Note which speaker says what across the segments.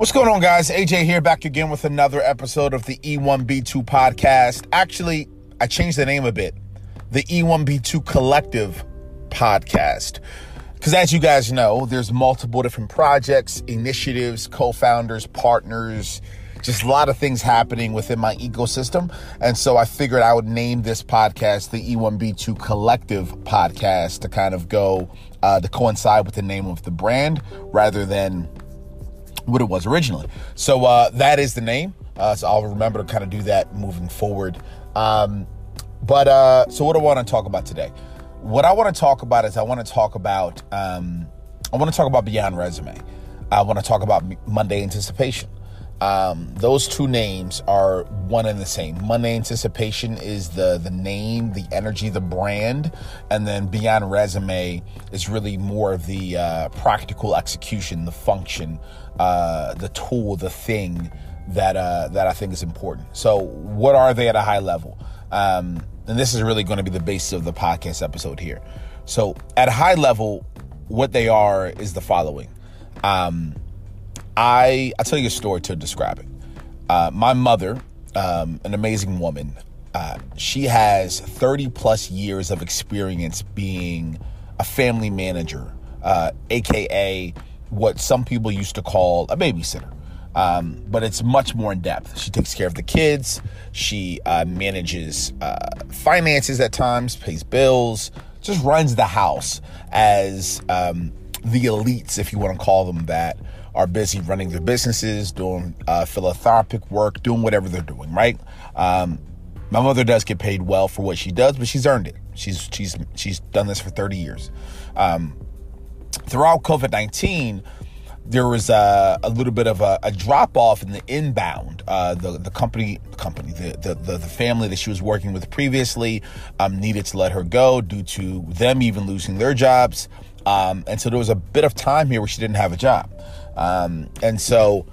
Speaker 1: What's going on, guys? AJ here, back again with another episode of the E1B2 podcast. Actually, I changed the name a bit the E1B2 Collective podcast. Because as you guys know, there's multiple different projects, initiatives, co founders, partners, just a lot of things happening within my ecosystem. And so I figured I would name this podcast the E1B2 Collective Podcast to kind of go uh, to coincide with the name of the brand rather than what it was originally. So uh, that is the name. Uh, so I'll remember to kind of do that moving forward. Um, but uh, so what I want to talk about today? What I want to talk about is I want to talk about um, I want to talk about beyond resume. I want to talk about Monday anticipation. Um, those two names are one and the same. Monday Anticipation is the the name, the energy, the brand, and then Beyond Resume is really more of the uh, practical execution, the function, uh, the tool, the thing that uh, that I think is important. So, what are they at a high level? Um, and this is really going to be the basis of the podcast episode here. So, at a high level, what they are is the following. Um, I I'll tell you a story to describe it. Uh, my mother, um, an amazing woman, uh, she has 30 plus years of experience being a family manager, uh, aka what some people used to call a babysitter. Um, but it's much more in depth. She takes care of the kids. She uh, manages uh, finances at times, pays bills, just runs the house as um, the elites, if you want to call them that, are busy running their businesses, doing uh, philanthropic work, doing whatever they're doing, right? Um, my mother does get paid well for what she does, but she's earned it. She's she's she's done this for 30 years. Um, throughout COVID 19, there was a, a, little bit of a, a drop off in the inbound. Uh, the the company company the, the, the the family that she was working with previously um, needed to let her go due to them even losing their jobs, um, and so there was a bit of time here where she didn't have a job. Um, and so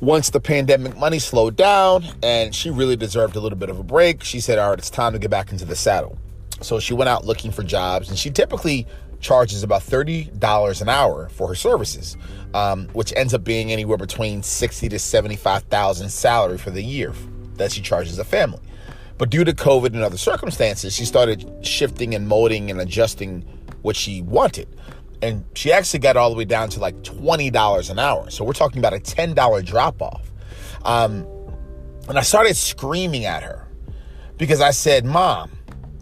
Speaker 1: once the pandemic money slowed down and she really deserved a little bit of a break, she said, All right, it's time to get back into the saddle. So she went out looking for jobs and she typically charges about $30 an hour for her services, um, which ends up being anywhere between 60 to 75,000 salary for the year that she charges a family. But due to COVID and other circumstances, she started shifting and molding and adjusting what she wanted and she actually got all the way down to like $20 an hour. So we're talking about a $10 drop off. Um, and I started screaming at her because I said, Mom,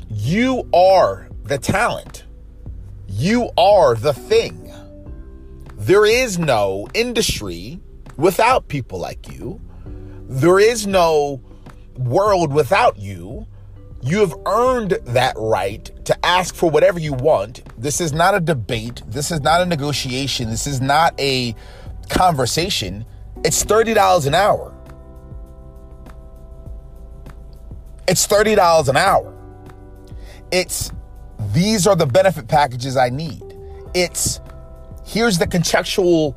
Speaker 1: you are the talent. You are the thing. There is no industry without people like you. There is no world without you. You have earned that right to ask for whatever you want. This is not a debate. This is not a negotiation. This is not a conversation. It's $30 an hour. It's $30 an hour. It's these are the benefit packages I need. It's here's the contextual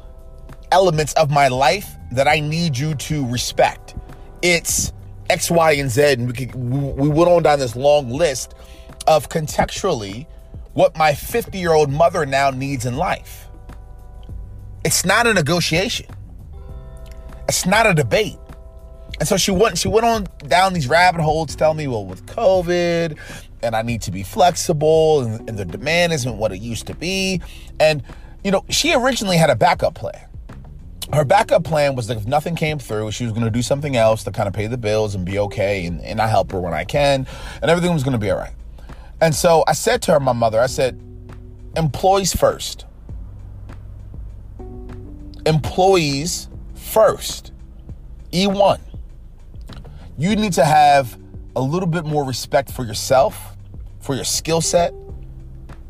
Speaker 1: elements of my life that I need you to respect. It's X, Y, and Z. And we, could, we went on down this long list of contextually what my 50 year old mother now needs in life. It's not a negotiation. It's not a debate. And so she went she went on down these rabbit holes telling me, well, with COVID, and I need to be flexible, and, and the demand isn't what it used to be. And, you know, she originally had a backup plan her backup plan was that if nothing came through, she was going to do something else to kind of pay the bills and be okay. And, and I help her when I can, and everything was going to be all right. And so I said to her, my mother, I said, employees first. Employees first. E1. You need to have a little bit more respect for yourself, for your skill set,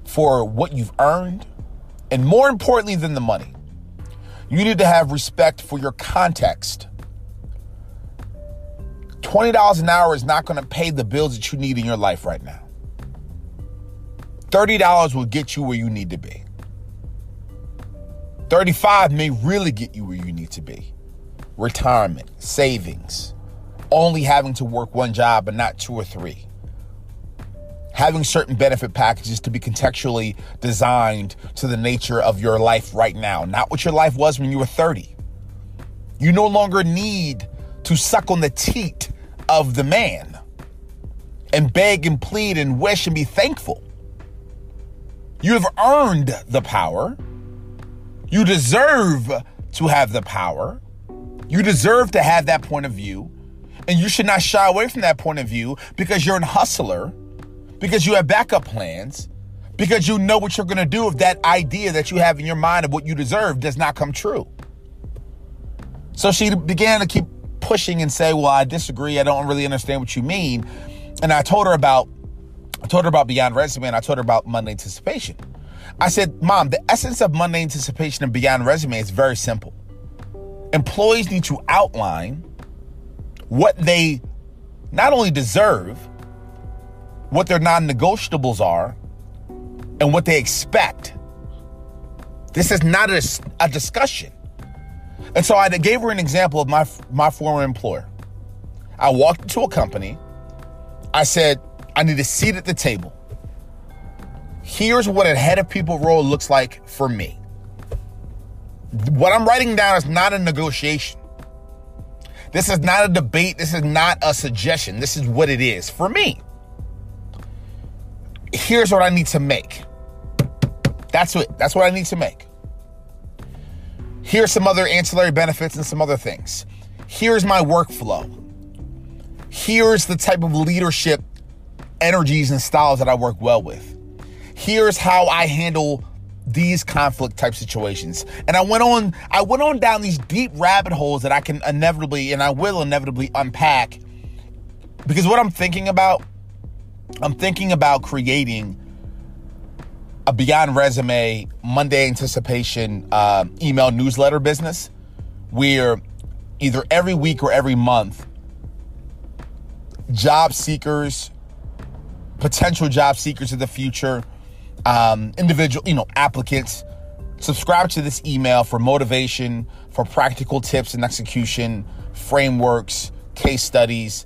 Speaker 1: for what you've earned, and more importantly than the money you need to have respect for your context. $20 an hour is not going to pay the bills that you need in your life right now. $30 will get you where you need to be. 35 may really get you where you need to be. Retirement, savings, only having to work one job but not two or three having certain benefit packages to be contextually designed to the nature of your life right now, not what your life was when you were 30. You no longer need to suck on the teat of the man and beg and plead and wish and be thankful. You have earned the power. You deserve to have the power. You deserve to have that point of view. And you should not shy away from that point of view because you're a hustler, because you have backup plans, because you know what you're going to do if that idea that you have in your mind of what you deserve does not come true. So she began to keep pushing and say, "Well, I disagree. I don't really understand what you mean." And I told her about I told her about Beyond Resume and I told her about Monday Anticipation. I said, Mom, the essence of Monday Anticipation and Beyond Resume is very simple. Employees need to outline what they not only deserve, what their non negotiables are, and what they expect. This is not a, a discussion. And so I gave her an example of my, my former employer. I walked into a company. I said, I need a seat at the table. Here's what a head of people role looks like for me. What I'm writing down is not a negotiation. This is not a debate. This is not a suggestion. This is what it is for me. Here's what I need to make. That's what that's what I need to make. Here's some other ancillary benefits and some other things. Here's my workflow. Here's the type of leadership energies and styles that I work well with. Here's how I handle these conflict type situations. And I went on I went on down these deep rabbit holes that I can inevitably and I will inevitably unpack because what I'm thinking about I'm thinking about creating a Beyond Resume Monday Anticipation uh, email newsletter business where either every week or every month, job seekers, potential job seekers of the future, um, individual, you know, applicants, subscribe to this email for motivation, for practical tips and execution, frameworks, case studies,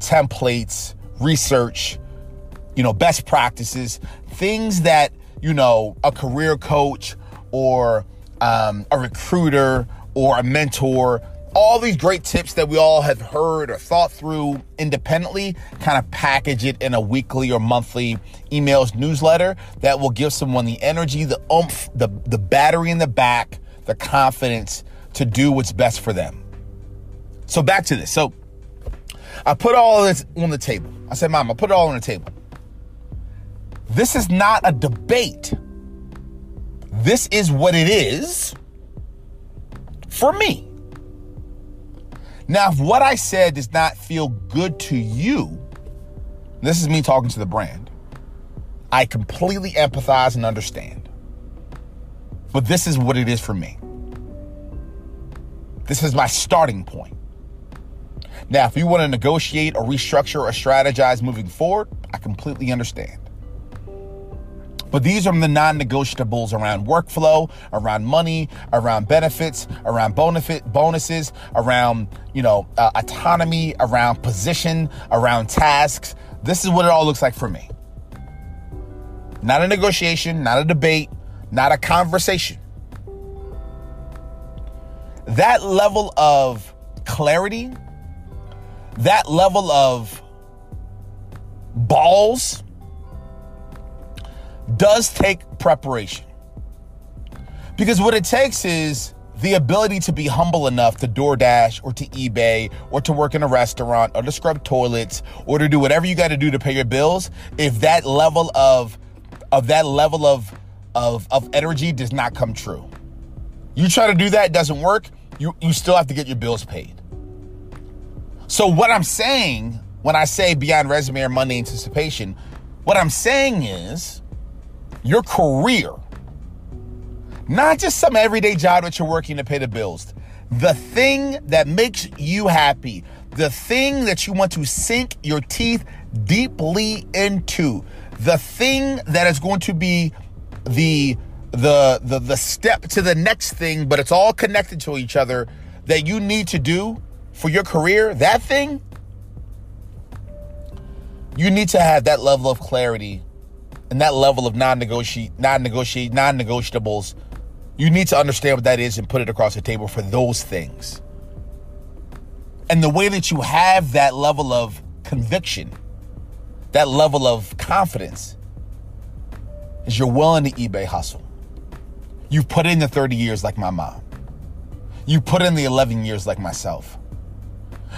Speaker 1: templates, research, you know, best practices, things that you know, a career coach or um, a recruiter or a mentor, all these great tips that we all have heard or thought through independently, kind of package it in a weekly or monthly emails newsletter that will give someone the energy, the oomph, the, the battery in the back, the confidence to do what's best for them. So back to this. So I put all this on the table. I said, Mom, I put it all on the table. This is not a debate. This is what it is for me. Now, if what I said does not feel good to you, this is me talking to the brand. I completely empathize and understand. But this is what it is for me. This is my starting point. Now, if you want to negotiate or restructure or strategize moving forward, I completely understand. But these are the non negotiables around workflow, around money, around benefits, around benefit bonuses, around, you know, uh, autonomy, around position, around tasks. This is what it all looks like for me. Not a negotiation, not a debate, not a conversation. That level of clarity, that level of balls does take preparation. Because what it takes is the ability to be humble enough to DoorDash or to eBay or to work in a restaurant or to scrub toilets or to do whatever you got to do to pay your bills if that level of of that level of of of energy does not come true. You try to do that, it doesn't work, you you still have to get your bills paid. So what I'm saying when I say beyond resume or Monday anticipation, what I'm saying is your career, not just some everyday job that you're working to pay the bills, the thing that makes you happy, the thing that you want to sink your teeth deeply into, the thing that is going to be the the the the step to the next thing, but it's all connected to each other that you need to do for your career, that thing you need to have that level of clarity and that level of non-negotiate, non-negotiate, non-negotiables, you need to understand what that is and put it across the table for those things. And the way that you have that level of conviction, that level of confidence, is you're willing to eBay hustle. You've put in the 30 years like my mom. You put in the 11 years like myself.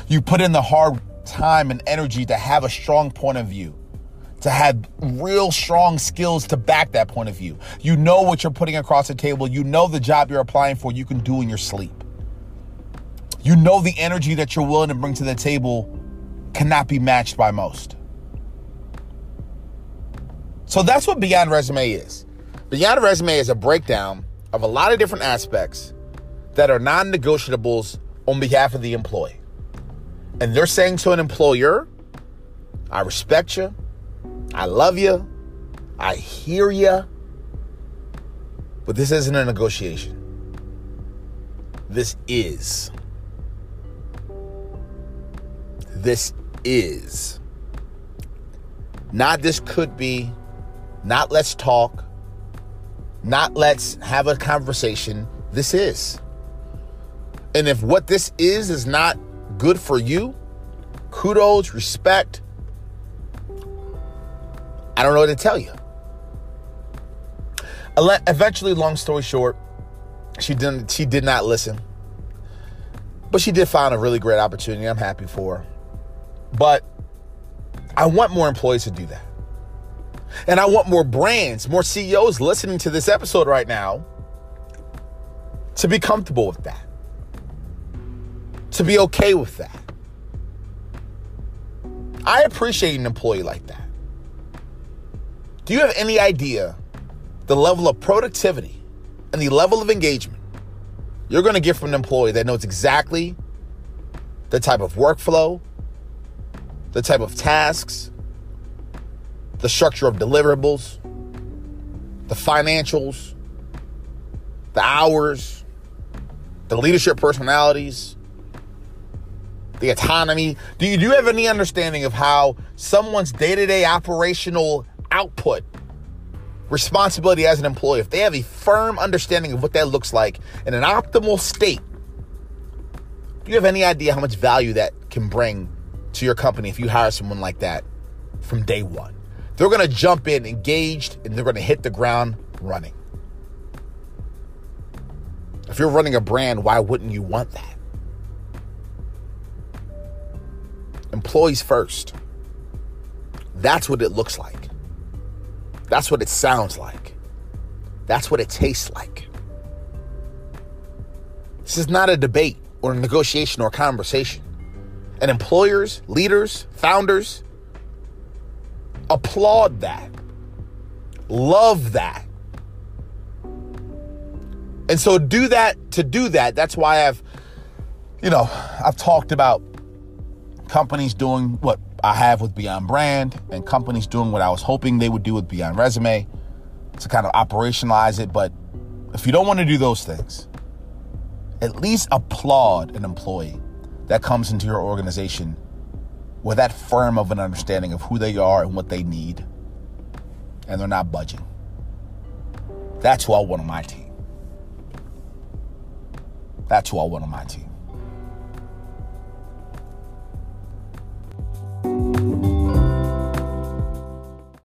Speaker 1: You put in the hard time and energy to have a strong point of view, to have real strong skills to back that point of view. You know what you're putting across the table. You know the job you're applying for, you can do in your sleep. You know the energy that you're willing to bring to the table cannot be matched by most. So that's what Beyond Resume is. Beyond Resume is a breakdown of a lot of different aspects that are non negotiables on behalf of the employee. And they're saying to an employer, I respect you, I love you, I hear you, but this isn't a negotiation. This is. This is. Not this could be, not let's talk, not let's have a conversation. This is. And if what this is is not good for you, kudos, respect. I don't know what to tell you. Eventually, long story short, she didn't she did not listen. But she did find a really great opportunity. I'm happy for her. But I want more employees to do that. And I want more brands, more CEOs listening to this episode right now to be comfortable with that, to be okay with that. I appreciate an employee like that. Do you have any idea the level of productivity and the level of engagement you're going to get from an employee that knows exactly the type of workflow, the type of tasks, the structure of deliverables, the financials, the hours, the leadership personalities, the autonomy. Do you, do you have any understanding of how someone's day to day operational output, responsibility as an employee, if they have a firm understanding of what that looks like in an optimal state, do you have any idea how much value that can bring to your company if you hire someone like that from day one? They're going to jump in engaged and they're going to hit the ground running. If you're running a brand, why wouldn't you want that? Employees first. That's what it looks like. That's what it sounds like. That's what it tastes like. This is not a debate or a negotiation or a conversation. And employers, leaders, founders, applaud that, love that. And so do that to do that. That's why I've, you know, I've talked about companies doing what I have with Beyond Brand and companies doing what I was hoping they would do with Beyond Resume to kind of operationalize it. But if you don't want to do those things, at least applaud an employee that comes into your organization with that firm of an understanding of who they are and what they need, and they're not budging. That's who I want on my team. That's who I want on my team. Bye.